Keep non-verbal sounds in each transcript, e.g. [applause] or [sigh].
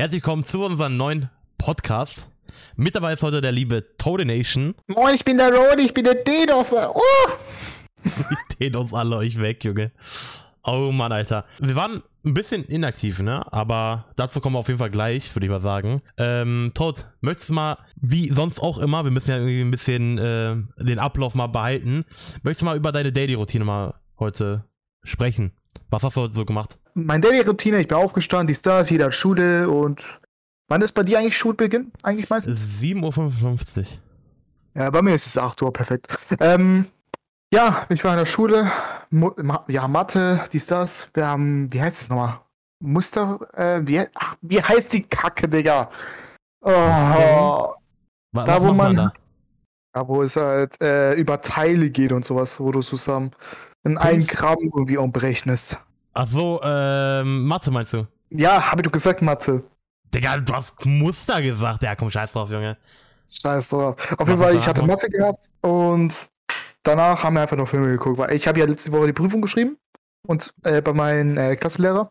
Herzlich willkommen zu unserem neuen Podcast. Mit dabei ist heute der liebe Toadination. Moin, ich bin der Rodi, ich bin der DDoS. Oh! Ich [laughs] den uns alle euch weg, Junge. Oh Mann, Alter. Wir waren ein bisschen inaktiv, ne? Aber dazu kommen wir auf jeden Fall gleich, würde ich mal sagen. Ähm, Toad, möchtest du mal, wie sonst auch immer, wir müssen ja irgendwie ein bisschen äh, den Ablauf mal behalten, möchtest du mal über deine Daily-Routine mal heute sprechen? Was hast du heute so gemacht? Mein Daily-Routine, ich bin aufgestanden, die Stars, jeder hat Schule und. Wann ist bei dir eigentlich Schulbeginn? Eigentlich meistens? 7.55 Uhr. Ja, bei mir ist es 8 Uhr, perfekt. Ähm, ja, ich war in der Schule, Mu Ma ja, Mathe, dies, das. Wir haben, wie heißt es nochmal? Muster, äh, wie, ach, wie heißt die Kacke, Digga? Oh, Wa- Da, was wo macht man- da? ja, wo es halt äh, über Teile geht und sowas, wo du zusammen in einen Fünf? Gramm irgendwie umberechnest. Ach so, ähm, Mathe meinst du? Ja, habe ich doch gesagt, Mathe. Digga, du hast Muster gesagt. Ja, komm, scheiß drauf, Junge. Scheiß drauf. Auf jeden Fall, ich hatte? Mathe gehabt und danach haben wir einfach noch Filme geguckt, weil ich habe ja letzte Woche die Prüfung geschrieben und äh, bei meinem äh, Klassenlehrer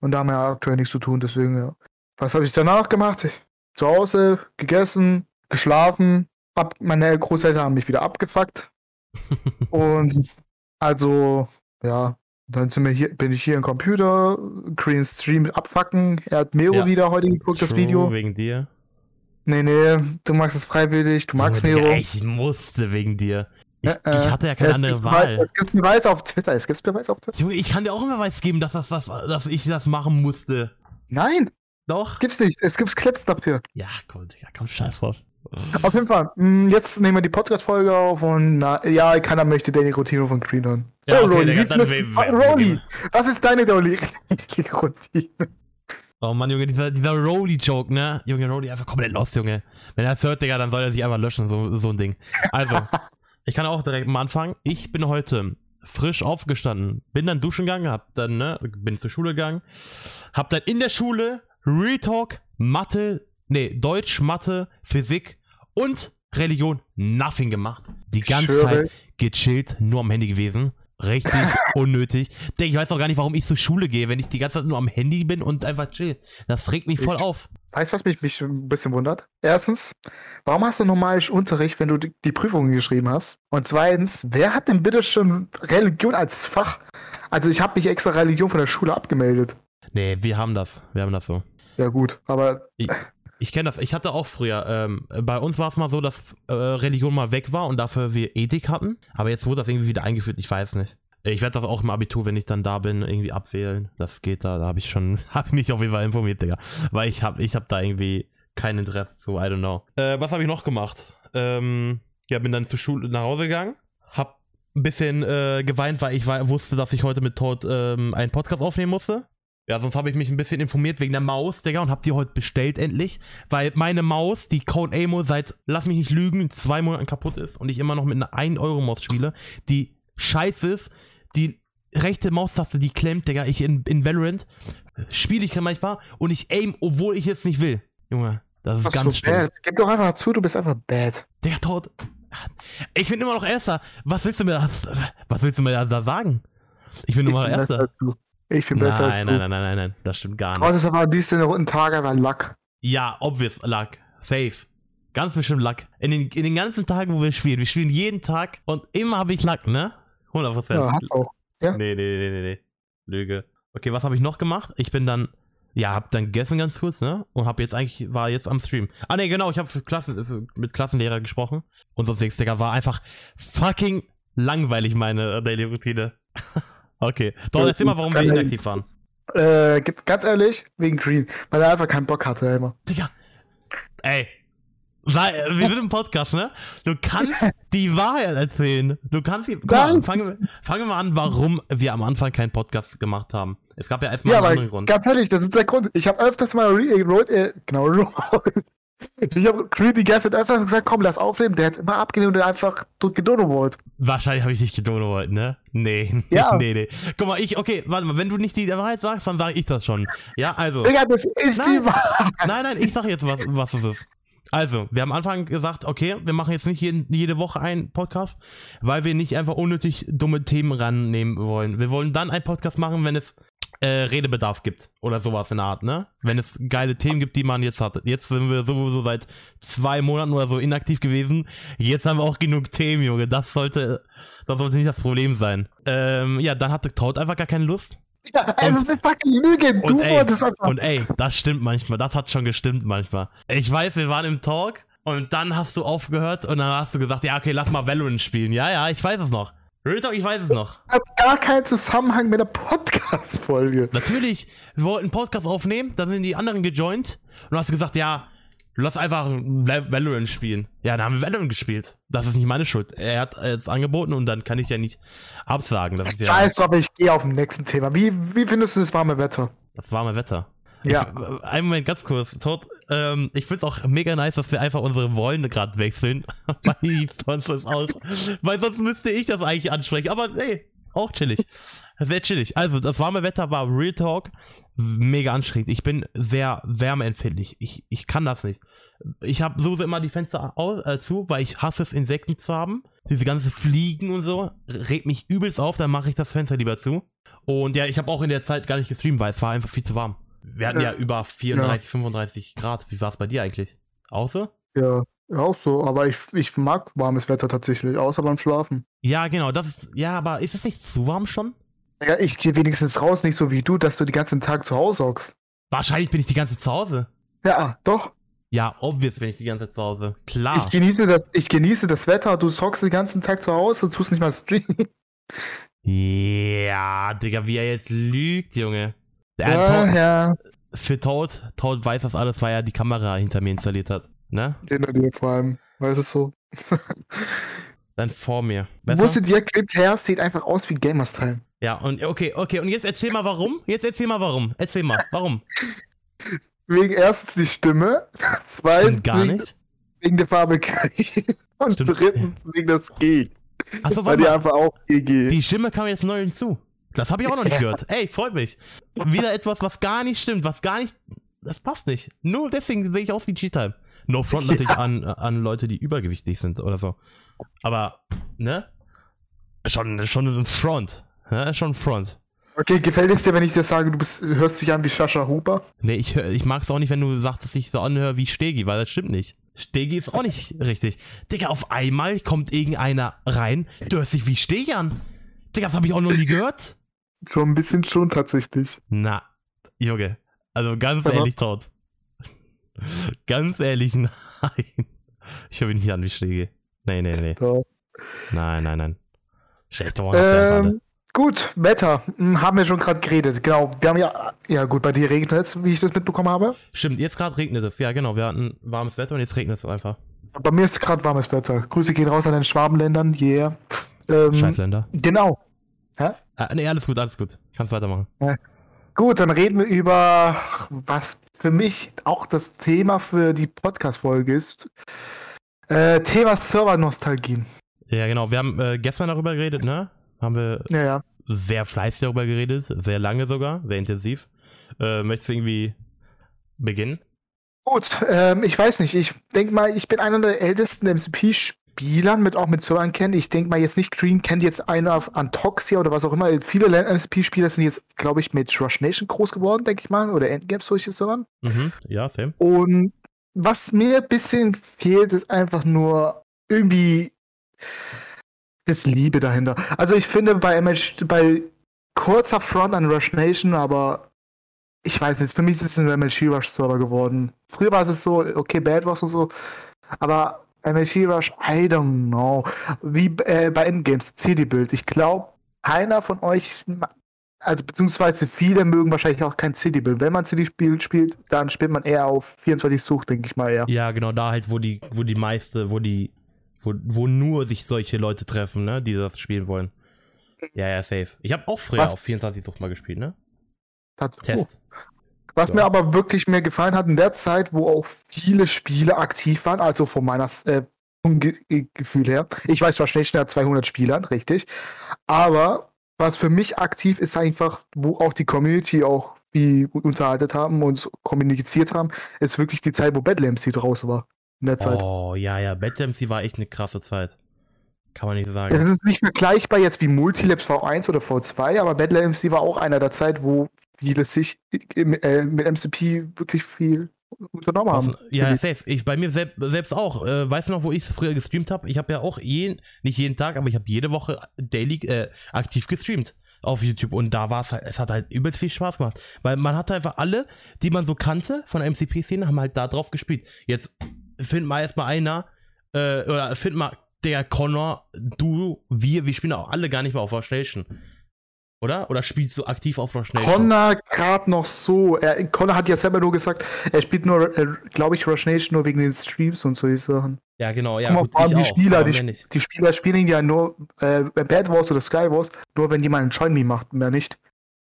und da haben wir aktuell nichts zu tun, deswegen ja. Was habe ich danach gemacht? Zu Hause, gegessen, geschlafen, ab, meine Großeltern haben mich wieder abgefuckt [laughs] und also, ja, dann sind wir hier, bin ich hier im Computer, Green Stream abfacken, er hat Mero Ja. wieder heute geguckt, das True, Video. Wegen dir. Nee, nee, du magst es freiwillig, du magst Mero. Digga, Ich musste wegen dir. Ich, Äh, äh, ich hatte ja keine es andere Wahl. Es gibt Beweis auf Twitter. Es gibt Beweis auf Twitter. Junge, ich kann dir auch immer Beweis geben, dass, das, dass, dass ich das machen musste. Nein, Doch? gibt's nicht. Es gibt Clips dafür. Ja, komm, Digga, komm, scheiß drauf. Auf jeden Fall. mh, Jetzt nehmen wir die Podcast-Folge auf und na, ja, keiner möchte Daily Routine von Green hören. So, Ja, okay, Rolly, Digga, dann Rolly, was ist deine [laughs] Routine? Oh Mann, Junge, dieser, dieser Rolly-Joke, ne? Junge, Rolly einfach komplett lost, Junge. Wenn er es hört, Digga, dann soll er sich einfach löschen, so, so ein Ding. Also, [laughs] ich kann auch direkt mal anfangen. Ich bin heute frisch aufgestanden, bin dann duschen gegangen, hab dann, ne, bin zur Schule gegangen, hab dann in der Schule Retalk, Mathe, nee, Deutsch, Mathe, Physik und Religion nothing gemacht. Die ganze Schwöre. Zeit gechillt, nur am Handy gewesen. Richtig [laughs] unnötig. Ich weiß auch gar nicht, warum ich zur Schule gehe, wenn ich die ganze Zeit nur am Handy bin und einfach chill. Das regt mich voll Ich- auf. Weißt du, was mich, mich ein bisschen wundert? Erstens, warum hast du normal Unterricht, wenn du die, die Prüfungen geschrieben hast? Und zweitens, wer hat denn bitte schon Religion als Fach? Also ich habe mich extra Religion von der Schule abgemeldet. Nee, wir haben das. Wir haben das so. Ja gut, aber Ich, ich kenne das. Ich hatte auch früher. Ähm, bei uns war es mal so, dass äh, Religion mal weg war und dafür wir Ethik hatten. Aber jetzt wurde das irgendwie wieder eingeführt. Ich weiß nicht. Ich werde das auch im Abitur, wenn ich dann da bin, irgendwie abwählen. Das geht da. Da habe ich schon, [laughs] habe mich auf jeden Fall informiert, Digga. Weil ich habe ich hab da irgendwie kein Interesse zu, I don't know. Äh, was habe ich noch gemacht? Ähm, ja, bin dann zur Schule nach Hause gegangen. Hab ein bisschen äh, geweint, weil ich war, wusste, dass ich heute mit Todd ähm, einen Podcast aufnehmen musste. Ja, sonst habe ich mich ein bisschen informiert wegen der Maus, Digga, und hab die heute bestellt endlich. Weil meine Maus, die Code Amo, seit, lass mich nicht lügen, zwei Monaten kaputt ist und ich immer noch mit einer 1-Euro-Maus spiele, die scheiße ist. Die rechte Maustaste, die klemmt, Digga. Ich in, in Valorant spiele ich manchmal und ich aim, obwohl ich es nicht will. Junge, das ist was ganz so schlimm. bad. Gib doch einfach zu, du bist einfach bad. Digga, tot. Ich bin immer noch Erster. Was willst du mir das, was willst du mir da, sagen? Ich bin immer noch Erster. Ich bin besser als Nein, du. nein, nein, nein, nein, nein, das stimmt gar nicht. Was ist aber dies in den Tag einfach Luck? Ja, obvious, Luck. Safe. Ganz bestimmt Luck. In den, in den ganzen Tagen, wo wir spielen. Wir spielen jeden Tag und immer habe ich Luck, ne? 100%. Ja, hast auch. Nee, nee, nee, nee, nee, nee. Lüge. Okay, was habe ich noch gemacht? Ich bin dann, ja, hab dann gegessen ganz kurz, ne? Und hab jetzt eigentlich, war jetzt am Stream. Ah, nee, genau, ich habe Klassen, mit Klassenlehrer gesprochen. Und nichts, Digga, war einfach fucking langweilig, meine Daily Routine. [laughs] okay. Doch, erzähl mal, warum wir inaktiv waren. Äh, ganz ehrlich, wegen Green. Weil er einfach keinen Bock hatte immer. Digga. Ey. Wir sind im Podcast, ne? Du kannst [laughs] die Wahrheit erzählen. Du kannst die. Mal, fangen, wir- fangen wir mal an, warum wir am Anfang keinen Podcast gemacht haben. Es gab ja erstmal Ja, einen anderen Grund. ganz ehrlich, das ist der Grund. Ich habe öfters mal Re äh, genau. [laughs] Ich habe Green die ganze Zeit einfach gesagt, komm, lass aufnehmen. Der hat immer abgelehnt und einfach gedono wollte. Wahrscheinlich habe ich dich gedono wollt, ne? [laughs] Nee, Ja. nee, nee. Guck mal, ich, okay, warte mal, wenn du nicht die Wahrheit sagst, dann sage ich das schon. Ja, also. Digga, das ist Nein. die Wahrheit. Nein, nein, ich sag jetzt, was, was es ist. Also, wir haben am Anfang gesagt, okay, wir machen jetzt nicht jeden, jede Woche einen Podcast, weil wir nicht einfach unnötig dumme Themen rannehmen wollen. Wir wollen dann einen Podcast machen, wenn es äh, Redebedarf gibt oder sowas in der Art, ne? Wenn es geile Themen gibt, die man jetzt hat. Jetzt sind wir sowieso seit zwei Monaten oder so inaktiv gewesen. Jetzt haben wir auch genug Themen, Junge. Das sollte, das sollte nicht das Problem sein. Ähm, ja, dann hatte Toad einfach gar keine Lust. Ja, also das ist fucking Lüge. Du Und ey, wolltest einfach. und ey, das stimmt manchmal. Das hat schon gestimmt manchmal. Ich weiß, wir waren im Talk und dann hast du aufgehört und dann hast du gesagt, ja, okay, lass mal Valorant spielen. Ja, ja, ich weiß es noch. Real Talk, ich weiß es noch. hat gar keinen Zusammenhang mit der Podcast-Folge. Natürlich, wir wollten einen Podcast aufnehmen, dann sind die anderen gejoint und du hast gesagt, ja, lass einfach Val- Valorant spielen. Ja, dann haben wir Valorant gespielt. Das ist nicht meine Schuld. Er hat es angeboten und dann kann ich ja nicht absagen. Das ist ja Scheiß drauf, ich gehe auf den nächsten Thema. Wie, wie findest du das warme Wetter? das warme Wetter. Ja. Ich, einen Moment, ganz kurz. Tot, ähm, ich find's auch mega nice, dass wir einfach unsere Rollen gerade wechseln. [laughs] weil sonst auch, weil sonst müsste ich das eigentlich ansprechen. Aber nee, auch chillig. Sehr chillig. Also, das warme Wetter war Real Talk mega anstrengend. Ich bin sehr wärmeempfindlich. Ich, ich kann das nicht. Ich habe so immer die Fenster au, äh, zu, weil ich hasse es, Insekten zu haben. Diese ganze Fliegen und so regt mich übelst auf, dann mache ich das Fenster lieber zu. Und ja, ich habe auch in der Zeit gar nicht gestreamt, weil es war einfach viel zu warm. Wir hatten ja, Ja. über 34, 35 Grad. Wie war es bei dir eigentlich? Außer? Ja, auch so. Aber ich, ich mag warmes Wetter tatsächlich, außer beim Schlafen. Ja, genau. Das ist, ja, aber ist es nicht zu warm schon? Ja, ich gehe wenigstens raus, nicht so wie du, dass du den ganzen Tag zu Hause hockst. Wahrscheinlich bin ich die ganze Zeit zu Hause. Ja, doch. Ja, obvious bin ich die ganze Zeit zu Hause. Klar. Ich genieße das, ich genieße das Wetter, du hockst den ganzen Tag zu Hause und tust nicht mal streamen. Ja, Digga, wie er jetzt lügt, Junge. Ja, Toad, ja. Für Toad, Toad weiß das alles, weil er die Kamera hinter mir installiert hat. Ne? Hinter dir vor allem. Weißt du so? [laughs] Dann vor mir. Besser? Sie direkt lebt her, sieht einfach aus wie Gamers Time. Ja, und okay, okay, und jetzt erzähl mal warum. Jetzt erzähl mal warum. Erzähl mal, warum? [laughs] Wegen erstens die Stimme, [laughs] zweitens gar wegen, nicht. wegen der Farbe K und Stimmt. drittens wegen das G. Achso, Weil warte die mal. einfach auch GG. Die Stimme kam jetzt neu hinzu. Das habe ich auch noch nicht gehört. [laughs] Ey, freut mich. Wieder etwas, was gar nicht stimmt, was gar nicht. Das passt nicht. Nur deswegen sehe ich aus wie G-Time. No front natürlich Ja. [laughs] an, an Leute, die übergewichtig sind oder so. Aber, ne? Schon, schon ein Front. Ne? Schon Front. Okay, gefällt es dir, wenn ich dir sage, du bist, hörst dich an wie Sascha Huber? Nee, ich, ich mag es auch nicht, wenn du sagst, dass ich so anhöre wie Stegi, weil das stimmt nicht. Stegi ist auch nicht richtig. Digga, auf einmal kommt irgendeiner rein, du hörst dich wie Stegi an. Digga, das habe ich auch noch nie gehört. Schon ein bisschen schon tatsächlich. Na, Junge. Also ganz Aber- ehrlich, Todd. [laughs] Ganz ehrlich, [laughs] nein. Ich höre mich nicht an wie Stege. Nee, nee, nee. So. Nein, nein, nein. Ähm, Ähm, gut, Wetter. Hm, haben wir schon gerade geredet. Genau. Wir haben ja, ja gut, bei dir regnet es, wie ich das mitbekommen habe. Stimmt, jetzt gerade regnet es. Ja, genau. Wir hatten warmes Wetter und jetzt regnet es einfach. Bei mir ist gerade warmes Wetter. Grüße gehen raus an den Schwabenländern. Yeah. Ähm, Scheißländer. Genau. Hä? Ah, nee, alles gut, alles gut. Kannst weitermachen. Gut, dann reden wir über, was für mich auch das Thema für die Podcast-Folge ist. Äh, Thema Server-Nostalgien. Ja, genau. Wir haben äh, gestern darüber geredet, ne? Haben wir Ja, ja. sehr fleißig darüber geredet. Sehr lange sogar. Sehr intensiv. Äh, möchtest du irgendwie beginnen? Gut, ähm, ich weiß nicht. Ich denke mal, ich bin einer der ältesten MCP-Spielern mit auch mit Servern kennen. Ich denke mal jetzt nicht, Green kennt jetzt einer an Toxia oder was auch immer. Viele MCP-Spieler sind jetzt, glaube ich, mit Rush Nation groß geworden, denke ich mal. Oder Endgames solche Servern. Mhm. Ja, same. Und was mir ein bisschen fehlt, ist einfach nur irgendwie das Liebe dahinter. Also ich finde bei MH, bei kurzer Front an Rush Nation, aber ich weiß nicht, für mich ist es ein MLG Rush Server geworden. Früher war es so, okay, Bad Wars und so, aber MLG Rush, I don't know. Wie äh, bei Endgames, CD-Bild. Ich glaube, keiner von euch, also beziehungsweise viele mögen wahrscheinlich auch kein CD-Bild. Wenn man CD-Spiel spielt, dann spielt man eher auf 24 Sucht, denke ich mal eher. Ja, genau, da halt, wo die, wo die meiste, wo die, wo, wo nur sich solche Leute treffen, ne, die das spielen wollen. Ja, ja, safe. Ich habe auch früher Was? auf 24 Sucht mal gespielt, ne? Dazu. Test. Was Ja. mir aber wirklich mehr gefallen hat in der Zeit, wo auch viele Spiele aktiv waren, also von meiner äh, Gefühl her. Ich weiß, Rush Nation hat 200 Spielern, richtig. Aber was für mich aktiv ist einfach, wo auch die Community auch wie unterhalten haben und kommuniziert haben, ist wirklich die Zeit, wo Battle MC draus war. In der Zeit. Oh, ja, ja, Bad MC war echt eine krasse Zeit. Kann man nicht sagen. Es ist nicht vergleichbar jetzt wie Multilabs V1 oder V2, aber Battle MC war auch einer der Zeit, wo viele sich im, äh, mit MCP wirklich viel unternommen haben. Ja, safe. Ich bei mir selbst, selbst auch. Äh, weißt du noch, wo ich früher gestreamt habe? Ich habe ja auch jeden, nicht jeden Tag, aber ich habe jede Woche daily äh, aktiv gestreamt auf YouTube und da war es halt, es hat halt übelst viel Spaß gemacht, weil man hatte einfach alle, die man so kannte von der MCP-Szene, haben halt da drauf gespielt. Jetzt find mal erstmal einer, äh, oder find mal der Connor, du, wir, wir spielen auch alle gar nicht mehr auf Rush Nation. Oder? Oder spielst du aktiv auf Rush Nation? Connor gerade noch so. Er, Connor hat ja selber nur gesagt, er spielt nur, äh, glaube ich, Rush Nation nur wegen den Streams und solche Sachen. Ja, genau, ja. Guck mal, gut, die auch, Spieler, die, die Spieler spielen ja nur äh, Bad Wars oder Sky Wars, nur wenn jemand einen Join Me macht, mehr nicht.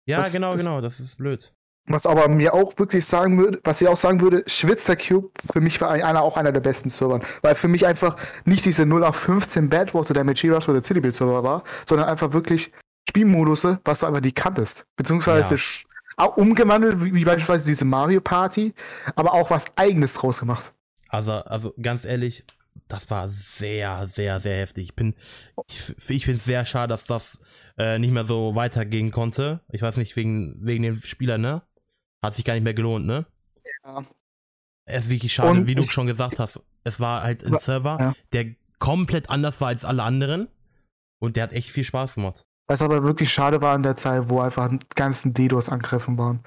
Ja, das- genau, das- genau, das ist blöd. Was aber mir auch wirklich sagen würde, was ich auch sagen würde, Schwitzer Cube für mich war ein- einer, auch einer der besten Servern. Weil für mich einfach nicht diese 0815 Bad Wars oder MG Rush oder City Build Server war, sondern einfach wirklich Spielmodusse, was du einfach die kanntest. Beziehungsweise Ja. umgewandelt, wie, wie beispielsweise diese Mario Party, aber auch was eigenes draus gemacht. Also, also ganz ehrlich, das war sehr, sehr, sehr heftig. Ich bin, ich, ich finde es sehr schade, dass das äh, nicht mehr so weitergehen konnte. Ich weiß nicht, wegen, wegen den Spielern, ne? Hat sich gar nicht mehr gelohnt, ne? Ja. Es ist wirklich schade, Und wie du ich- schon gesagt hast. Es war halt ein Ja. Server, der komplett anders war als alle anderen. Und der hat echt viel Spaß gemacht. Was aber wirklich schade war in der Zeit, wo einfach ganzen DDoS-Angriffen waren.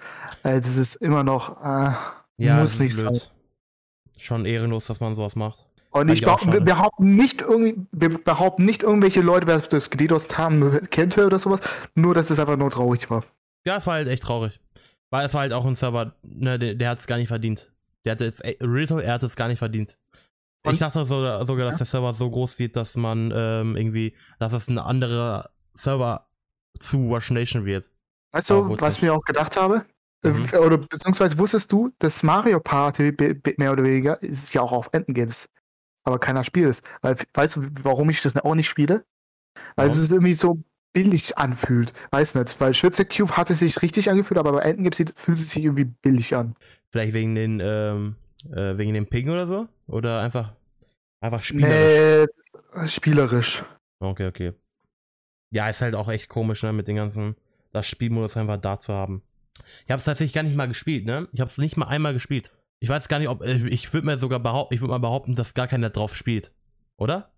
Äh, das ist immer noch, äh, Ja, muss das nicht blöd. sein. Schon ehrenlos, dass man sowas macht. Und ich ich wir behaupten nicht irgendwie, wir behaupten nicht irgendwelche Leute, wer das gededost haben, kennt oder sowas, nur dass es einfach nur traurig war. Ja, es war halt echt traurig. Weil es war halt auch ein Server, ne, der, der hat es gar nicht verdient. Der hatte jetzt, ey, Rito, er hat es gar nicht verdient. ich Und- dachte sogar, sogar, dass Ja. der Server so groß wird, dass man ähm, irgendwie, dass es ein anderer Server zu Rush Nation wird. Weißt du, was ich. mir auch gedacht habe? Äh, Mhm. Oder beziehungsweise wusstest du, dass Mario Party mehr oder weniger ist ja auch auf Entengames, aber keiner spielt es. Weil, weißt du, warum ich das auch nicht spiele? Weil es irgendwie so billig anfühlt. Weiß nicht, weil Schwitzer Cube hatte sich richtig angefühlt, aber bei Entengames sieht- fühlt es sich irgendwie billig an. Vielleicht wegen den, ähm, äh, wegen dem Ping oder so? Oder einfach, einfach spielerisch? Nee, spielerisch. Okay, okay. Ja, ist halt auch echt komisch, ne, mit den ganzen, das Spielmodus einfach da zu haben. Ich habe es tatsächlich gar nicht mal gespielt, ne? Ich habe es nicht mal einmal gespielt. Ich weiß gar nicht, ob, äh, ich würde mir sogar behaupten, ich würde mal behaupten, dass gar keiner drauf spielt. Oder?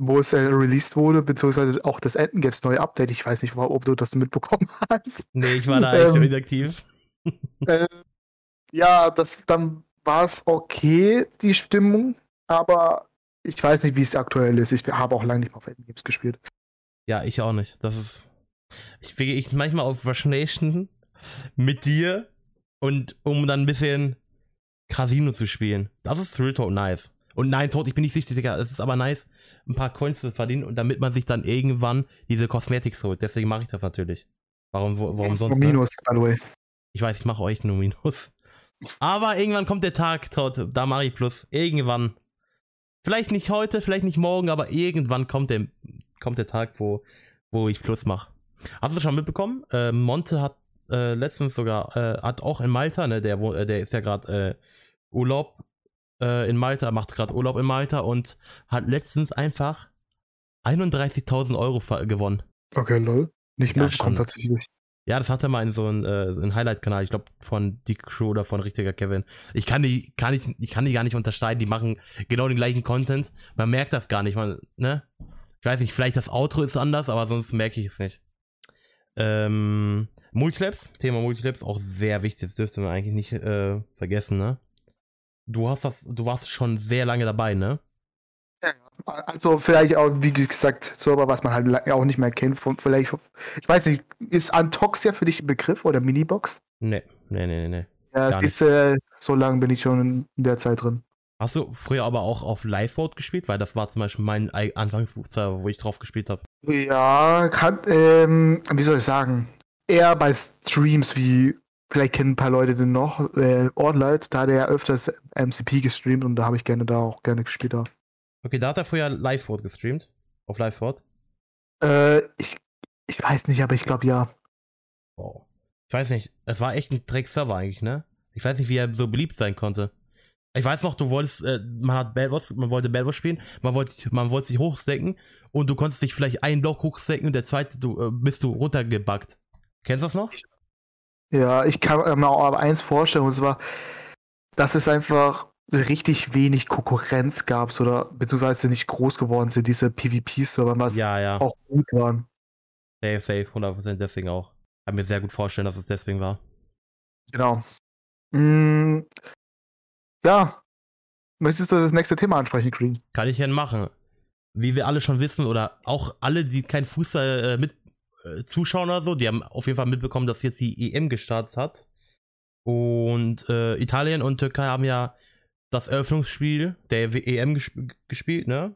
wo es äh, released wurde, beziehungsweise auch das Entengames neue Update. Ich weiß nicht, ob du das mitbekommen [laughs] hast. Nee, ich war da echt so Ähm, inaktiv. [laughs] äh, ja, das, dann war es okay, die Stimmung, aber ich weiß nicht, wie es aktuell ist. Ich habe auch lange nicht mehr auf Entengames gespielt. Ja, ich auch nicht. Das ist. Ich gehe ich manchmal auf Rush Nation mit dir und um dann ein bisschen Casino zu spielen. Das ist Real Talk nice. Und nein, tot, ich bin nicht süchtig, Digga. Es ist aber nice, ein paar Coins zu verdienen und damit man sich dann irgendwann diese Cosmetics holt. Deswegen mache ich das natürlich. Warum, wo- warum sonst? nur ne? Minus, by the way. Ich weiß, ich mache euch nur Minus. Aber irgendwann kommt der Tag, Todd, da mache ich Plus. Irgendwann. Vielleicht nicht heute, vielleicht nicht morgen, aber irgendwann kommt der, kommt der Tag, wo, wo ich Plus mache. Hast du schon mitbekommen? Äh, Monte hat äh, letztens sogar, äh, hat auch in Malta, ne, der, äh, der ist ja gerade äh, Urlaub äh, in Malta, macht gerade Urlaub in Malta und hat letztens einfach 31.000 Euro gewonnen. Okay, lol. Nicht Ja, mitbekommen, schon. tatsächlich. Ja, das hatte mal in so einem äh, Highlight-Kanal, ich glaube von Die Crew oder von richtiger Kevin. Ich kann die, kann ich, ich kann die gar nicht unterscheiden, die machen genau den gleichen Content. Man merkt das gar nicht, man, ne? Ich weiß nicht, vielleicht das Outro ist anders, aber sonst merke ich es nicht. Ähm, Multilabs, Thema Multilabs, auch sehr wichtig, das dürfte man eigentlich nicht äh, vergessen, ne? Du hast das, du warst schon sehr lange dabei, ne? Also vielleicht auch, wie gesagt, Server, was man halt auch nicht mehr kennt. Von, vielleicht, ich weiß nicht, ist Antoxia für dich ein Begriff oder Minibox? Nee, nee, nee, nee, nee. Ja, es ist, äh, so lange bin ich schon in der Zeit drin. Hast du früher aber auch auf Liveboat gespielt? Weil das war zum Beispiel mein Ei- Anfangsserver, wo ich drauf gespielt habe. Ja, kann, ähm, wie soll ich sagen? Eher bei Streams wie, vielleicht kennen ein paar Leute den noch, äh, Orlight, da hat er ja öfters MCP gestreamt und da habe ich gerne da auch gerne gespielt. Da. Okay, da hat er früher Liveboat gestreamt. Auf Liveboat. Äh, ich, ich weiß nicht, aber ich glaube ja. Wow. Ich weiß nicht, es war echt ein Dreck-Server eigentlich, ne? Ich weiß nicht, wie er so beliebt sein konnte. Ich weiß noch, du wolltest, äh, man hat Bad Wars, man wollte Bad Wars spielen, man wollte, man wollte sich hochstecken und du konntest dich vielleicht einen Block hochstecken und der zweite, du, äh, bist du runtergebackt. Kennst du das noch? Ja, ich kann mir auch eins vorstellen, und zwar, dass es einfach richtig wenig Konkurrenz gab oder beziehungsweise nicht groß geworden sind, diese PvP-Server, was Ja, ja. auch gut waren. Safe, safe, 100% deswegen auch. Kann mir sehr gut vorstellen, dass es deswegen war. Genau. Mm, ja. Möchtest du das nächste Thema ansprechen, Green? Kann ich denn machen? Wie wir alle schon wissen, oder auch alle, die kein Fußball äh, mit äh, zuschauen oder so, die haben auf jeden Fall mitbekommen, dass jetzt die EM gestartet hat. Und äh, Italien und Türkei haben ja das Eröffnungsspiel der EM gesp gespielt, ne?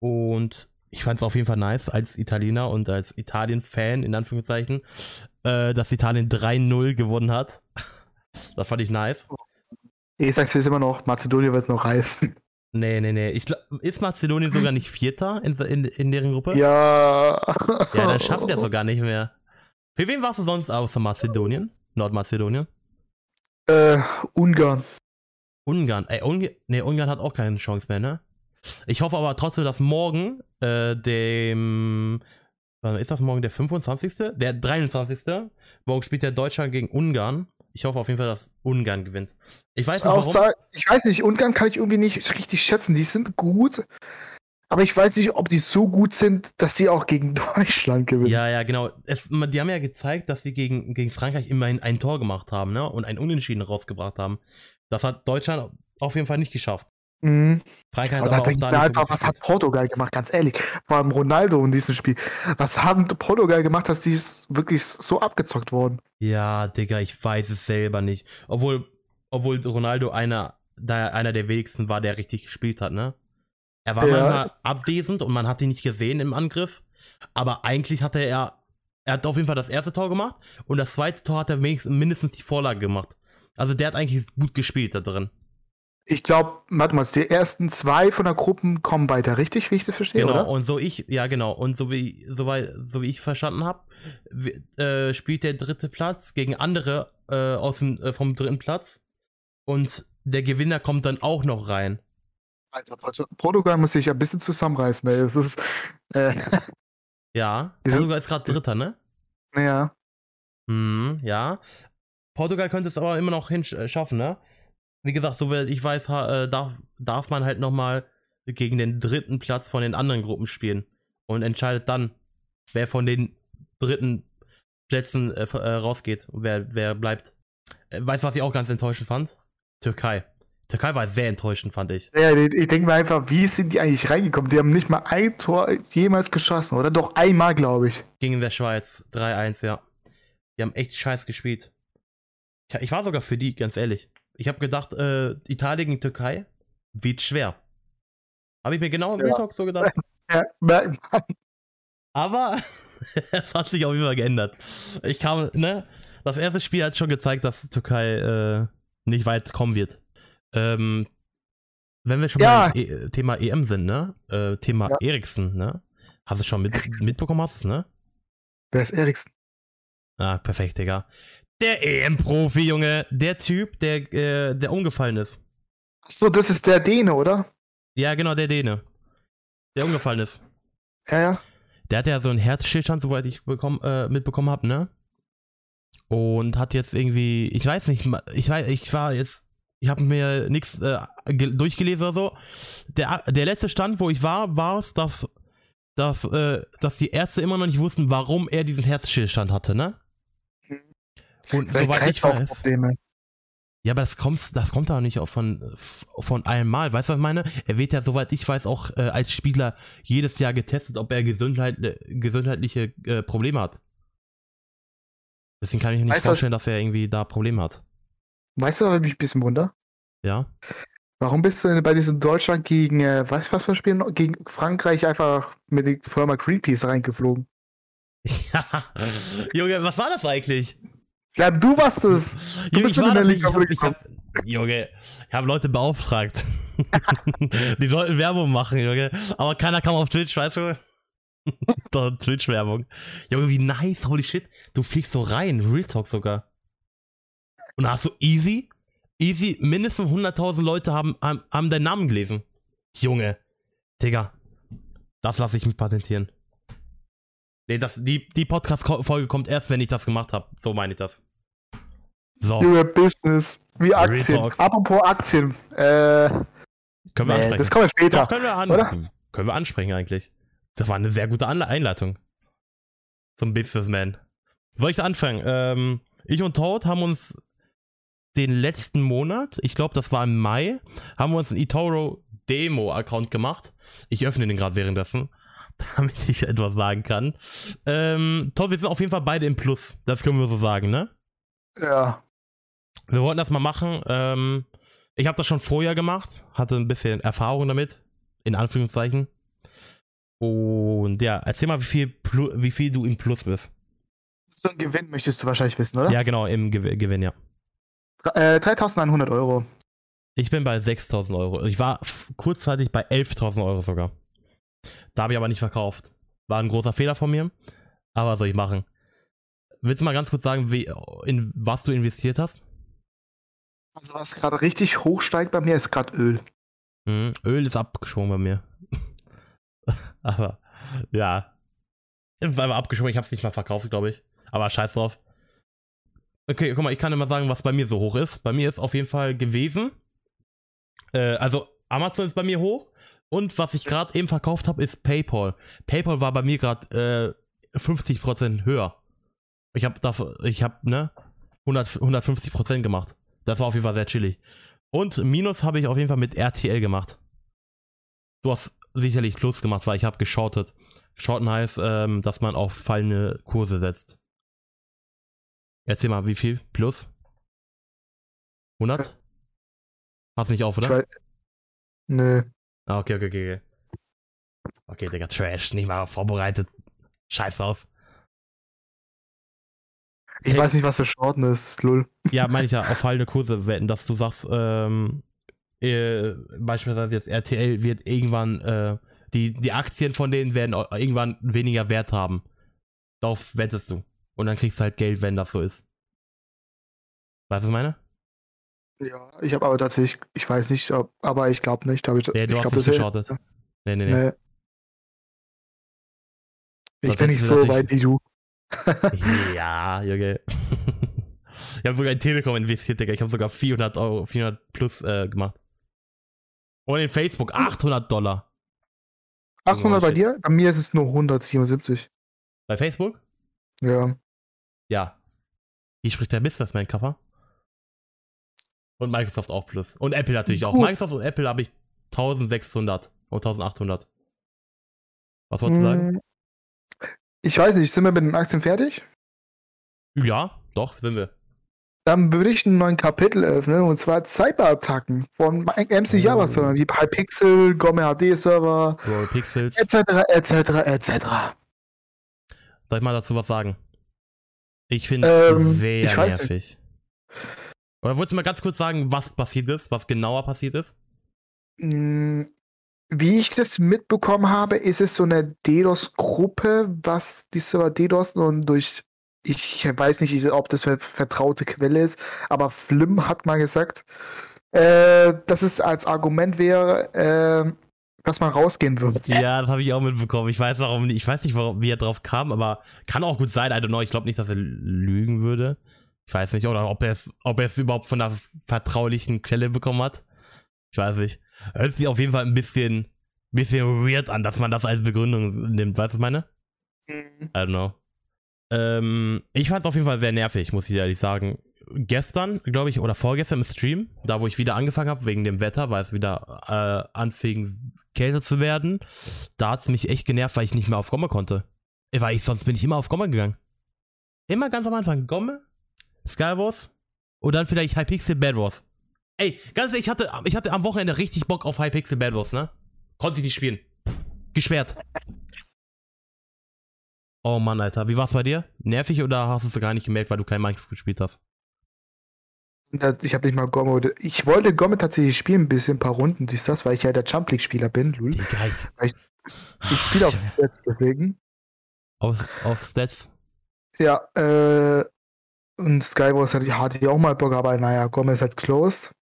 Und ich fand es auf jeden Fall nice als Italiener und als Italien-Fan, in Anführungszeichen, äh, dass Italien 3-0 gewonnen hat. [laughs] das fand ich nice. Ich sag's jetzt immer noch, Mazedonien wird es noch reißen. [laughs] Nee, nee, nee. Ich glaub, ist Mazedonien sogar nicht Vierter in, in, in deren Gruppe? Ja. Ja, dann [laughs] schaffen wir das sogar nicht mehr. Für wen warst du sonst außer Mazedonien? Nordmazedonien? Äh, Ungarn. Ungarn. Ey, Ungarn, nee, Ungarn hat auch keine Chance mehr, ne? Ich hoffe aber trotzdem, dass morgen, äh, dem. Wann ist das morgen der 25.? Der 23. Morgen spielt der Deutschland gegen Ungarn. Ich hoffe auf jeden Fall, dass Ungarn gewinnt. Ich weiß nicht, Auch warum. ich weiß nicht, Ungarn kann ich irgendwie nicht richtig schätzen. Die sind gut, aber ich weiß nicht, ob die so gut sind, dass sie auch gegen [laughs] Deutschland gewinnen. Ja, ja, genau. Es, die haben ja gezeigt, dass sie gegen, gegen Frankreich immerhin ein Tor gemacht haben, ne? Und ein Unentschieden rausgebracht haben. Das hat Deutschland auf jeden Fall nicht geschafft. Mhm. Frankreich Aber hat da denke ich mir einfach, gut was hat Portugal gemacht, ganz ehrlich. Vor allem Ronaldo in diesem Spiel. Was haben Portugal gemacht, dass die wirklich so abgezockt wurden? Ja, Digga, ich weiß es selber nicht. Obwohl, obwohl Ronaldo einer, einer der wenigsten war, der richtig gespielt hat, ne? Er war Ja. manchmal abwesend und man hat ihn nicht gesehen im Angriff. Aber eigentlich hatte er, er hat auf jeden Fall das erste Tor gemacht und das zweite Tor hat er wenigstens, mindestens die Vorlage gemacht. Also der hat eigentlich gut gespielt da drin. Ich glaube, warte mal, die ersten zwei von der Gruppen kommen weiter, richtig, wie ich das verstehe, Genau, oder? und so ich, ja genau, und so wie, so, wei- so wie ich verstanden habe, äh, spielt der dritte Platz gegen andere äh, aus dem, äh, vom dritten Platz und der Gewinner kommt dann auch noch rein. Alter, Portugal muss sich ein bisschen zusammenreißen, ey. Das ist, äh, [laughs] Ja, [laughs] Portugal ist gerade Dritter, ne? naja. Hm, ja. Portugal könnte es aber immer noch hinschaffen, ne? Wie gesagt, soweit ich weiß, äh, darf, darf man halt nochmal gegen den dritten Platz von den anderen Gruppen spielen und entscheidet dann, wer von den dritten Plätzen äh, äh, rausgeht und wer, wer bleibt. Äh, weißt du, was ich auch ganz enttäuschend fand? Türkei. Türkei war sehr enttäuschend, fand ich. Ja, ich, denke mir einfach, wie sind die eigentlich reingekommen? Die haben nicht mal ein Tor jemals geschossen, oder? Doch einmal, glaube ich. Gegen der Schweiz. 3-1, ja. Die haben echt scheiß gespielt. Ich war sogar für die, ganz ehrlich. Ich habe gedacht, äh, Italien gegen Türkei wird schwer. Habe ich mir genau im Ja. Real Talk so gedacht. [laughs] Ja, merkt man. Aber [laughs] es hat sich auf jeden Fall geändert. Ich kam, ne? Das erste Spiel hat schon gezeigt, dass Türkei äh, nicht weit kommen wird. Ähm, wenn wir schon Ja. beim e Thema EM sind, ne? Äh, Thema Ja. Eriksen, ne? Hast du schon mit, mitbekommen, hast ne? Wer ist Eriksen? Ah, perfekt, Digga. Der EM-Profi, Junge. Der Typ, der, äh, der umgefallen ist. Achso, das ist der Däne, oder? Ja, genau, der Däne. Der umgefallen ist. Ja, ja. Der hatte ja so einen Herzstillstand, soweit ich bekomm, äh, mitbekommen habe, ne? Und hat jetzt irgendwie, ich weiß nicht, ich weiß, ich war jetzt, ich habe mir nichts äh, ge- durchgelesen oder so. Der, der letzte Stand, wo ich war, war es, dass, dass, äh, dass die Ärzte immer noch nicht wussten, warum er diesen Herzstillstand hatte, ne? Und Vielleicht soweit ich weiß. Ja, aber das kommt, das kommt auch nicht auch von, von einem Mal. Weißt du, was ich meine? Er wird ja, soweit ich weiß, auch äh, als Spieler jedes Jahr getestet, ob er Gesundheit, äh, gesundheitliche äh, Probleme hat. Deswegen kann ich mir nicht Weißt du, vorstellen, dass er irgendwie da Probleme hat. Weißt du, was mich ein bisschen wunder? Ja? Warum bist du denn bei diesem Deutschland gegen, äh, was was für noch? gegen Frankreich einfach mit der Firma Greenpeace reingeflogen? [laughs] Ja. Junge, was war das eigentlich? Ja, du warst es. Du ich war das nicht. Ich hab, ich hab, Junge, ich habe Leute beauftragt. [laughs] Die sollten Werbung machen, Junge. Aber keiner kam auf Twitch, weißt du? [laughs] Twitch-Werbung. Junge, wie nice, holy shit. Du fliegst so rein, Real Talk sogar. Und hast du easy Easy, mindestens 100.000 Leute haben, haben, haben deinen Namen gelesen. Junge. Digga. Das lasse ich mich patentieren. Nee, das, die, die Podcast-Folge kommt erst, wenn ich das gemacht habe. So meine ich das. So. Über Business. Wie Aktien. Apropos Aktien. Äh, können wir nee, ansprechen. Das kommen wir später. Doch, können, wir an oder? können wir ansprechen eigentlich. Das war eine sehr gute Einleitung. Zum Businessman. Soll ich anfangen? Ähm, ich und Toad haben uns den letzten Monat, ich glaube, das war im Mai, haben wir uns einen eToro Demo-Account gemacht. Ich öffne den gerade währenddessen, [laughs] damit ich etwas sagen kann. Ähm, Todd, wir sind auf jeden Fall beide im Plus. Das können wir so sagen, ne? Ja. Wir wollten das mal machen. Ähm, ich habe das schon vorher gemacht, hatte ein bisschen Erfahrung damit, in Anführungszeichen. Und ja, erzähl mal, wie viel, wie viel du im Plus bist. So ein Gewinn möchtest du wahrscheinlich wissen, oder? Ja, genau, im Ge Gewinn, ja. Äh, 3100 Euro. Ich bin bei 6000 Euro. Ich war kurzzeitig bei 11.000 Euro sogar. Da habe ich aber nicht verkauft. War ein großer Fehler von mir. Aber was soll ich machen? Willst du mal ganz kurz sagen, wie, in was du investiert hast? Also was gerade richtig hochsteigt bei mir, ist gerade Öl. Mhm, Öl ist abgeschwungen bei mir. [laughs] aber ja. Ist einfach abgeschwungen. Ich habe es nicht mal verkauft, glaube ich. Aber scheiß drauf. Okay, guck mal, ich kann immer sagen, was bei mir so hoch ist. Bei mir ist auf jeden Fall gewesen. Äh, also Amazon ist bei mir hoch. Und was ich gerade eben verkauft habe, ist PayPal. PayPal war bei mir gerade äh, 50% höher. Ich habe dafür, ich habe ne 100, 150% gemacht. Das war auf jeden Fall sehr chillig. Und Minus habe ich auf jeden Fall mit RTL gemacht. Du hast sicherlich Plus gemacht, weil ich habe geschortet. Shorten heißt, ähm, dass man auf fallende Kurse setzt. Erzähl mal, wie viel? Plus? 100? Hast nicht auf, oder? Nö. Ah, okay, okay, okay. Okay, Digga, Trash. Nicht mal vorbereitet. Scheiß drauf. Ich Take... weiß nicht, was für Shorten ist, lull. Ja, [laughs] meine ich ja, auf fallende Kurse wetten, dass du sagst, ähm, äh, beispielsweise jetzt RTL wird irgendwann, äh, die, die Aktien von denen werden irgendwann weniger Wert haben. Darauf wettest du. Und dann kriegst du halt Geld, wenn das so ist. Weißt du, was ich meine? Ja, ich habe aber tatsächlich, ich weiß nicht, ob, aber ich glaube nicht. Hab ich, nee, du ich hast glaub, nicht geschortet. Nee, nee, nee. nee. Ich bin nicht so weit wie du. [laughs] ja, Junge. [laughs] Ich habe sogar in Telekom investiert, Digga. Ich habe sogar 400 Euro, 400 plus äh, gemacht. Und in Facebook 800 Dollar. 800 bei dir? Bei mir ist es nur 177. Bei Facebook? Ja. Ja. Hier spricht der Businessman Cover. Und Microsoft auch plus. Und Apple natürlich auch. Microsoft und Apple habe ich 1600 oder 1800. Was wolltest du sagen? Hm. Ich weiß nicht, sind wir mit den Aktien fertig? Ja, doch, sind wir. Dann würde ich einen neuen Kapitel öffnen und zwar Cyberattacken von MC Java Server wie Hypixel, Gomme HD Server, Pixels, etc. etc. etc. Soll ich mal dazu was sagen? Ich finde es ähm, sehr nervig. Nicht. Oder wolltest du mal ganz kurz sagen, was passiert ist, was genauer passiert ist? Hm, wie ich das mitbekommen habe, ist es so eine DDoS-Gruppe, was die Server DDoSen und durch, ich weiß nicht, ob das eine vertraute Quelle ist, aber Flim hat mal gesagt, äh, dass es als Argument wäre, äh, dass man rausgehen wird. Ja, das habe ich auch mitbekommen. Ich weiß, warum, ich weiß nicht, warum, wie er drauf kam, aber kann auch gut sein. I don't know. Ich glaube nicht, dass er lügen würde. Ich weiß nicht, oder ob er es, ob er es überhaupt von einer vertraulichen Quelle bekommen hat. Ich weiß nicht. Hört sich auf jeden Fall ein bisschen, bisschen weird an, dass man das als Begründung nimmt. Weißt du, was ich meine? Mhm. I don't know. Ähm, ich fand es auf jeden Fall sehr nervig, muss ich ehrlich sagen. Gestern, glaube ich, oder vorgestern im Stream, da wo ich wieder angefangen habe, wegen dem Wetter, weil es wieder äh, anfing, kälter zu werden, da hat es mich echt genervt, weil ich nicht mehr auf Gomme konnte. Weil ich, sonst bin ich immer auf Gomme gegangen. Immer ganz am Anfang. Gomme, Skywars und dann vielleicht Hypixel Bad Wars. Ey, ganz ehrlich, ich hatte, ich hatte am Wochenende richtig Bock auf Hypixel Bad Wars, ne? Konnte ich nicht spielen. Gesperrt. Oh Mann, Alter. Wie war's bei dir? Nervig oder hast du es gar nicht gemerkt, weil du kein Minecraft gespielt hast? Ich habe nicht mal Gomme. Ich wollte Gomme tatsächlich spielen, ein bisschen, ein paar Runden, siehst das, weil ich ja der Jump League-Spieler bin. Lul. Ich, ich spiele auf [laughs] Stats, deswegen. Auf, auf Stats? Ja, äh, Und Skywars hatte, hatte ich auch mal Bock, aber naja, Gomez hat closed.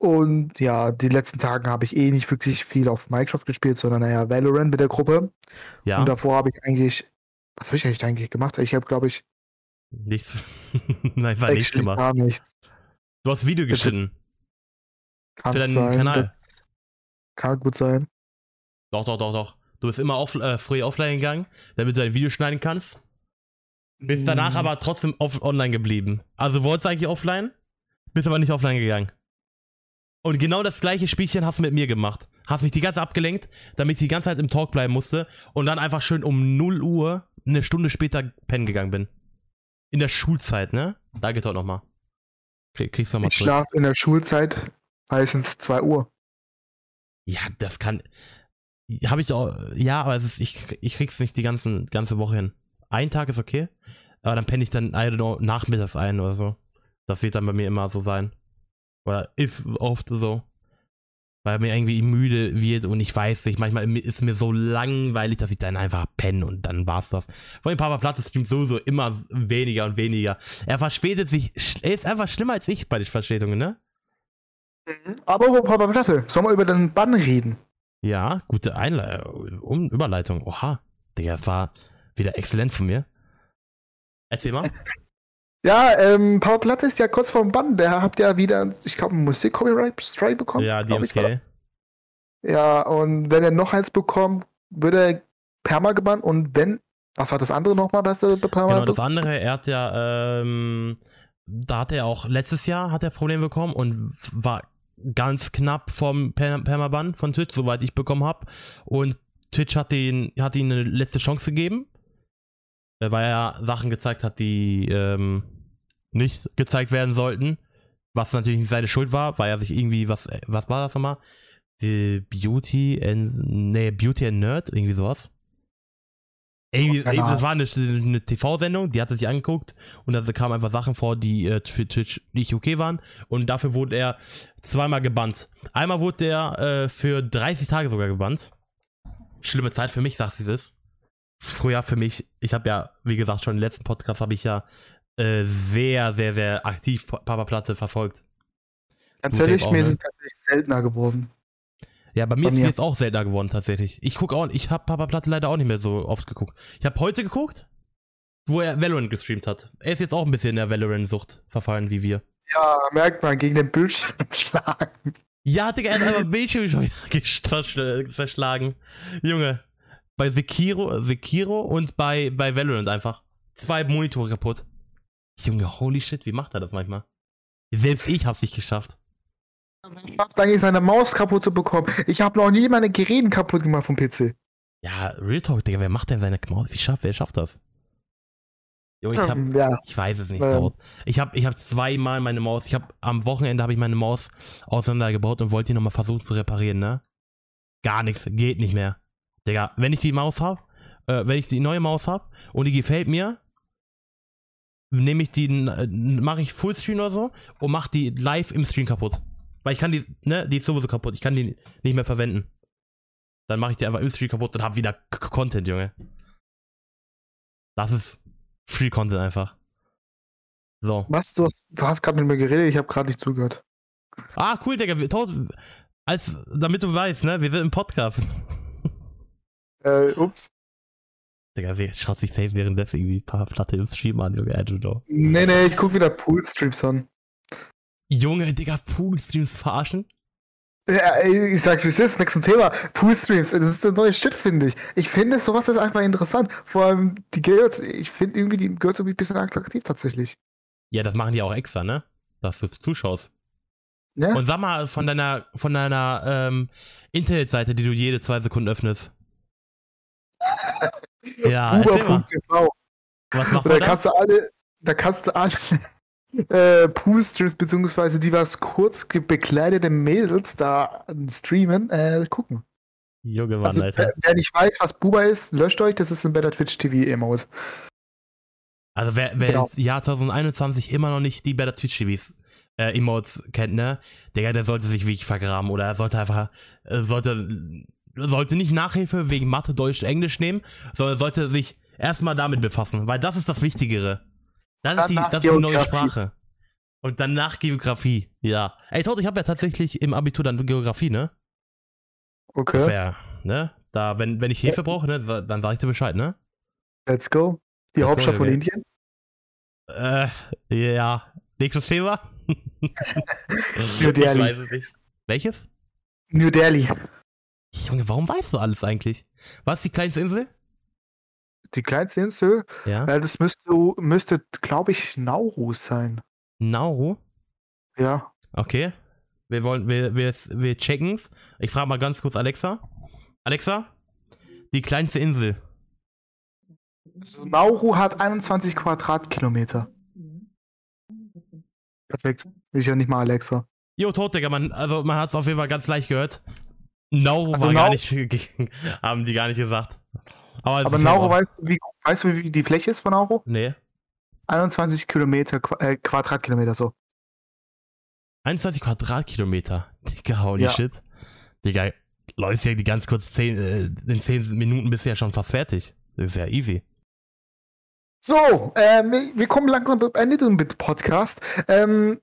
Und ja, die letzten Tage habe ich eh nicht wirklich viel auf Minecraft gespielt, sondern naja, Valorant mit der Gruppe. Ja. Und davor habe ich eigentlich, was habe ich eigentlich eigentlich gemacht? Ich habe, glaube ich, Nichts. [laughs] Nein, war nichts gemacht. gar nichts. Du hast Video geschnitten. Kann Für deinen sein. Kanal. Kann gut sein. Doch, doch, doch, doch. Du bist immer auf, äh, früh offline gegangen, damit du ein Video schneiden kannst. Bist danach Hm, aber trotzdem off online geblieben. Also wolltest du eigentlich offline, bist aber nicht offline gegangen. Und genau das gleiche Spielchen hast du mit mir gemacht. Hast mich die ganze Zeit abgelenkt, damit ich die ganze Zeit im Talk bleiben musste und dann einfach schön um 0 Uhr eine Stunde später pennen gegangen bin. In der Schulzeit, ne? Da geht doch nochmal. Krieg, kriegst du nochmal Ich schlafe in der Schulzeit meistens 2 Uhr. Ja, das kann. Habe ich auch. Ja, aber es ist, ich, ich krieg's nicht die ganzen, ganze Woche hin. Ein Tag ist okay, aber dann penne ich dann, I don't know, nachmittags ein oder so. Das wird dann bei mir immer so sein. Oder ist oft so. Weil mir irgendwie müde wird und ich weiß nicht, manchmal ist mir so langweilig, dass ich dann einfach penne und dann war's das. Vor allem Papa Platte streamt sowieso immer weniger und weniger. Er verspätet sich, er ist einfach schlimmer als ich bei den Verspätungen, ne? Aber oh, Papa Platte, sollen wir über den Bann reden? Ja, gute Einle um Überleitung. Oha, Digga, war wieder exzellent von mir. Erzähl mal. [laughs] Ja, ähm, Papa Platte ist ja kurz vorm Bann. Der hat ja wieder, ich glaube, einen Musik-Copyright-Strike bekommen. ja, DMCA. Ja, und wenn er noch eins bekommt, wird er perma gebannt. Und wenn, was war das andere nochmal, was er perma Genau, das andere, er hat ja, ähm, da hat er auch letztes Jahr hat er Probleme bekommen und war ganz knapp vom Per- Permaban von Twitch, soweit ich bekommen habe. Und Twitch hat ihn, hat ihm eine letzte Chance gegeben, weil er Sachen gezeigt hat, die ähm, nicht gezeigt werden sollten. Was natürlich nicht seine Schuld war, weil er sich irgendwie, was, äh, was war das nochmal? Die Beauty and, nee, Beauty and Nerd, irgendwie sowas. Irgendwie, Oh, das war eine, eine TV-Sendung, die hat er sich angeguckt und da kamen einfach Sachen vor, die äh, für Twitch nicht okay waren und dafür wurde er zweimal gebannt. Einmal wurde er äh, für 30 Tage sogar gebannt. Schlimme Zeit für mich, sagst du es. Früher für mich, ich habe ja, wie gesagt, schon im letzten Podcast habe ich ja äh, sehr, sehr, sehr aktiv Pa- Papa Platte verfolgt. Ganz Du ehrlich, mir ist ne? es tatsächlich seltener geworden. Ja, bei mir Bei ist es mir. jetzt auch seltener geworden tatsächlich. Ich gucke auch, ich habe Papa Platte leider auch nicht mehr so oft geguckt. Ich habe heute geguckt, wo er Valorant gestreamt hat. Er ist jetzt auch ein bisschen in der Valorant-Sucht verfallen wie wir. Ja, merkt man, gegen den Bildschirm [laughs] schlagen. Ja, Digga, er hat aber Bildschirm [laughs] schon wieder zerschlagen. Junge, bei Sekiro, Sekiro und bei, bei Valorant einfach. Zwei Monitore kaputt. Junge, holy shit, wie macht er das manchmal? Selbst ich hab's nicht geschafft. Schafft eigentlich seine Maus kaputt zu bekommen. Ich habe noch nie meine Geräte kaputt gemacht vom PC. Ja, Real Talk, Digga, wer macht denn seine Maus? Wie schafft, wer schafft das? Jo, ich hab, Hm, ja, Ich weiß es nicht. Ähm. Ich habe ich hab zweimal meine Maus, ich habe am Wochenende habe ich meine Maus auseinandergebaut und wollte die nochmal versuchen zu reparieren, ne? Gar nichts, geht nicht mehr. Digga, wenn ich die Maus habe, äh, wenn ich die neue Maus habe und die gefällt mir, nehme ich die, mache ich Fullscreen oder so und mach die live im Stream kaputt. Weil ich kann die, ne, die ist sowieso kaputt, ich kann die nicht mehr verwenden. Dann mache ich die einfach im Stream kaputt und hab wieder K K- Content, Junge. Das ist Free Content einfach. So. was? Du hast, du hast gerade mit mir geredet, ich habe gerade nicht zugehört. Ah, cool, Digga. Als, damit du weißt, ne? Wir sind im Podcast. Äh, ups. Digga, wer schaut sich safe währenddessen irgendwie ein paar Platte im Stream an, Junge. I don't know. Nee, nee, ich guck wieder Poolstreams an. Junge, Digga, Pool-Streams verarschen? Ja, ich sag's wie es ist, nächstes Thema. Poolstreams, das ist der neue Shit, finde ich. Ich finde, sowas ist einfach interessant. Vor allem die Girls, ich finde irgendwie die Girls irgendwie ein bisschen attraktiv tatsächlich. Ja, das machen die auch extra, ne? Dass du zuschaust. Ja? Und sag mal von deiner, von deiner ähm, Internetseite, die du jede zwei Sekunden öffnest. Ja. Buber.tv. Was macht Da man da? kannst du alle, da kannst du alle [laughs] äh, Poolstreams, beziehungsweise die was kurz bekleidete Mädels da streamen, äh, gucken. Junge Mann, Also, Alter. wer, wer nicht weiß, was Buba ist, löscht euch, das ist ein Better Twitch TV Emote. Also wer, wer Genau. im Jahr 2021 immer noch nicht die Better Twitch TVs äh, Emotes kennt, ne? Digga, der sollte sich wirklich vergraben oder er sollte einfach, äh, sollte, sollte nicht Nachhilfe wegen Mathe, Deutsch, Englisch nehmen, sondern sollte sich erstmal damit befassen, weil das ist das Wichtigere. Das ist die, das ist die neue. Sprache. Und danach Geografie, ja. Ey, Todd, ich habe ja tatsächlich im Abitur dann Geografie, ne? Okay, Fair, ne? Da, wenn, wenn ich Hilfe brauche, ne, dann sag ich dir Bescheid, ne? let's go. Die Let's go, Hauptstadt von. Indien? Äh, ja. Nächstes Thema? [laughs] New Delhi. Welches? New Delhi. Junge, warum weißt du alles eigentlich? Was ist die kleinste Insel? Die kleinste Insel, Ja. äh, das müsste, müsste glaube ich, Nauru sein. Nauru? Ja. Okay. Wir wollen, wir, wir, wir checken's. Ich frage mal ganz kurz Alexa. Alexa, die kleinste Insel. Also Nauru hat 21 Quadratkilometer. Perfekt. Ich ja nicht mal Alexa. Jo, tot, Digga, man, also man hat's auf jeden Fall ganz leicht gehört. Nauru Also war gar Nau- nicht, [laughs] haben die gar nicht gesagt. Aber, Aber auch- weißt du, wie, weißt du, wie die Fläche ist von Nauru? Nee. 21 Kilometer, äh, Quadratkilometer so. 21 Quadratkilometer. Digga, holy Ja. shit. Digga, läufst ja die ganz kurz 10, äh, in 10 Minuten bist du ja schon fast fertig. Das ist ja easy. So, ähm, wir kommen langsam am Ende mit Podcast. Ähm,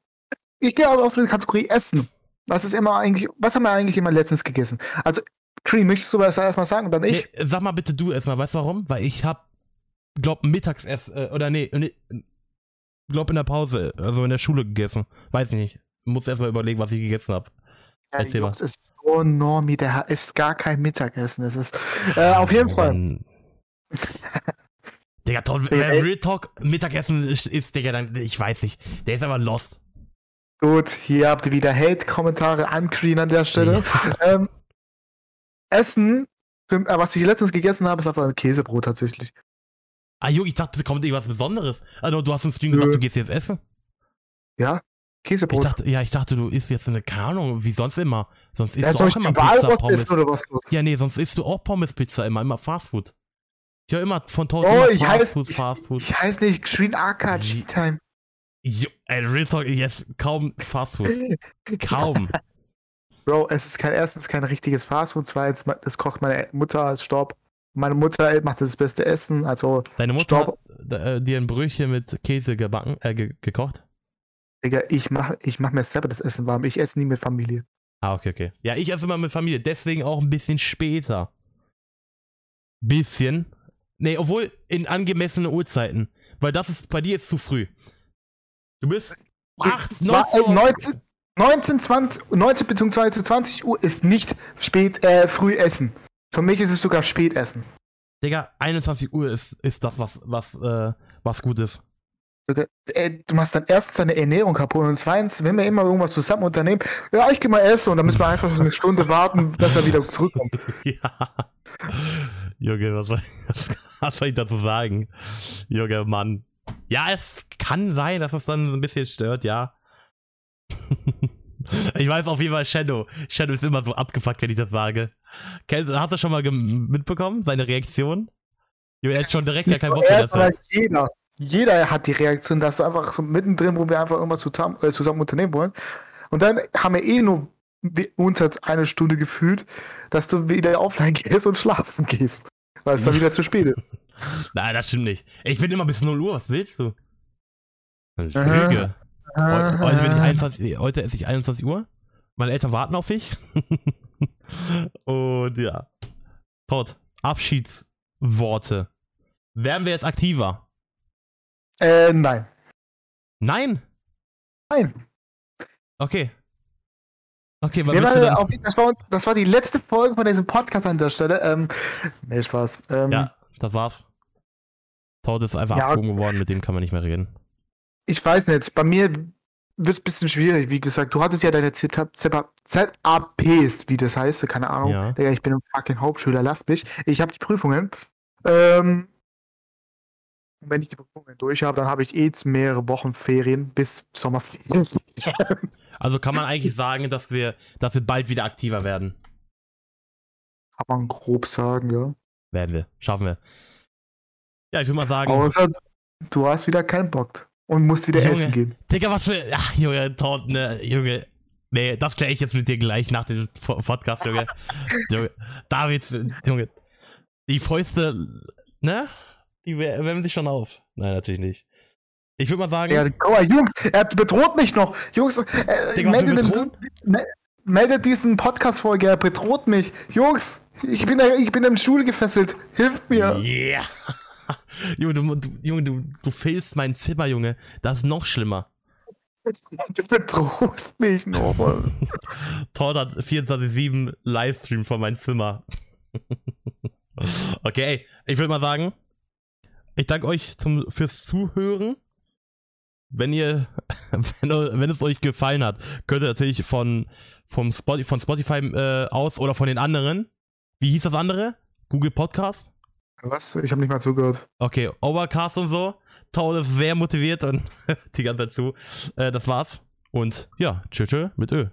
ich gehe aber auf die Kategorie Essen. Was ist immer eigentlich, was haben wir eigentlich immer letztens gegessen? Also, Cream, möchtest du das erstmal sagen und dann ich? Nee, sag mal bitte du erstmal, weißt du warum? Weil ich hab, glaub, mittags erst, äh, oder nee, nee, glaub in der Pause, also in der Schule gegessen. Weiß ich nicht. Muss erstmal überlegen, was ich gegessen hab. Ja, erzähl mal. Jungs, ist so normie, der isst gar kein Mittagessen. Das ist, äh, auf jeden Fall. Digga, toll, Ja, wer ey. Real Talk Mittagessen ist, ist, Digga, dann, ich weiß nicht. Der ist aber lost. Gut, hier habt ihr wieder Hate-Kommentare an Green an der Stelle. ähm, Essen, äh, was ich letztens gegessen habe, ist einfach ein Käsebrot tatsächlich. Ah, Junge, ich dachte, es kommt irgendwas Besonderes. Also, du hast im Stream gesagt, du gehst jetzt essen. Ja, Ich Käsebrot. dachte, ja, ich dachte, du isst jetzt eine, keine Ahnung, wie sonst immer. Sonst isst ja, du auch ich immer Pizza, Pommes. essen oder was los? Ja, nee, sonst isst du auch Pommes, Pizza immer, immer Fastfood. Ich höre immer von Todd Oh, ich heiß- Fastfood, ich- Fastfood. Ich heiße nicht Green Sie- G-Time. Jo, ey, Real Talk, yes, kaum Fastfood. Kaum. [laughs] Bro, es ist kein erstens kein richtiges Fastfood, zweitens, das kocht meine Mutter als Stopp. Meine Mutter macht das beste Essen, also, Deine Mutter Stopp. hat äh, dir ein Brötchen mit Käse gebacken, äh, ge gekocht? Digga, ich mach, ich mach mir selber das Essen warm. Ich esse nie mit Familie. Ah, okay, okay. Ja, ich esse immer mit Familie, deswegen auch ein bisschen später. Bisschen. Nee, obwohl in angemessenen Uhrzeiten. Weil das ist, bei dir ist zu früh. Du bist 8, Zwar- 19 äh, 19, 19, 20, 19 bzw. 20 Uhr ist nicht spät, äh, früh essen. Für mich ist es sogar spät essen. Digga, 21 Uhr ist, ist das, was, was, äh, was gut ist. Äh, Du machst dann erstens deine Ernährung kaputt und zweitens, wenn wir immer irgendwas zusammen unternehmen, ja, ich geh mal essen und dann müssen wir einfach so eine Stunde [laughs] warten, bis er wieder zurückkommt. [laughs] ja. Junge, was soll, [laughs] was soll ich dazu sagen? Junge, Mann. Ja, es kann sein, dass es dann ein bisschen stört, ja. [laughs] ich weiß auf jeden Fall, Shadow. Shadow ist immer so abgefuckt, wenn ich das sage. Kennst, hast du schon mal mitbekommen, seine Reaktion? Er hat schon direkt gar keinen Bock mehr. Das jeder. Jeder hat die Reaktion, dass du einfach so mittendrin, wo wir einfach irgendwas zusammen, äh, zusammen unternehmen wollen. Und dann haben wir eh nur unter eine Stunde gefühlt, dass du wieder offline [laughs] gehst und schlafen gehst. Weil es dann [laughs] wieder zu spät ist. Nein, das stimmt nicht. Ich bin immer bis 0 Uhr, was willst du? Lüge. Heu- Heute, bin ich 21, heute esse ich 21 Uhr. Meine Eltern warten auf mich. [laughs] Und ja. Todd, Abschiedsworte. Werden wir jetzt aktiver? Äh, nein. Nein? Nein. Okay. Okay, waren, denn? auf, das, war, das war die letzte Folge von diesem Podcast an der Stelle. Ähm, nee, Spaß. Ähm, Ja, das war's. Todd ist einfach Ja. abgehoben geworden, mit dem kann man nicht mehr reden. Ich weiß nicht, bei mir wird es ein bisschen schwierig. Wie gesagt, du hattest ja deine ZAP ZAPs, wie das heißt, keine Ahnung. Ja. Digga, ich bin ein fucking Hauptschüler, lass mich. Ich habe die Prüfungen. Ähm, wenn ich die Prüfungen durch habe, dann habe ich eh jetzt mehrere Wochen Ferien bis Sommerferien. [laughs] Also kann man eigentlich sagen, dass wir, dass wir bald wieder aktiver werden. Kann man grob sagen, ja. Werden wir. Schaffen wir. Ja, ich würde mal sagen. Außer du hast wieder keinen Bock und musst wieder Junge. essen gehen. Digga, was für. Ach, Junge, Todd, ne, Junge. Nee, das kläre ich jetzt mit dir gleich nach dem Po- Podcast, Junge. [laughs] Junge. David, Junge. Die Fäuste, ne? Die wär- wärmen sich schon auf. Nein, natürlich nicht. Ich würde mal sagen. Ja, guck mal, Jungs, er bedroht mich noch. Jungs, äh, Digga, meldet, den, me- meldet diesen Podcast-Folge, er bedroht mich. Jungs, ich bin, ich bin im Stuhl gefesselt. Hilft mir. Yeah. [laughs] Junge, du, du, Junge, du, du fehlst mein Zimmer, Junge. Das ist noch schlimmer. Du bedrohst mich noch. Mann. [laughs] Todd hat 24-7 Livestream von meinem Zimmer. [laughs] okay, ich würde mal sagen, ich danke euch zum, fürs Zuhören. Wenn ihr, wenn, wenn es euch gefallen hat, könnt ihr natürlich von, vom Spotify, von Spotify äh, aus oder von den anderen. Wie hieß das andere? Google Podcast? Was? Ich habe nicht mal zugehört. Okay, Overcast und so. Todd ist sehr motiviert und [laughs] die ganze Zeit zu. Äh, das war's. Und ja, tschüss tschö mit Ö.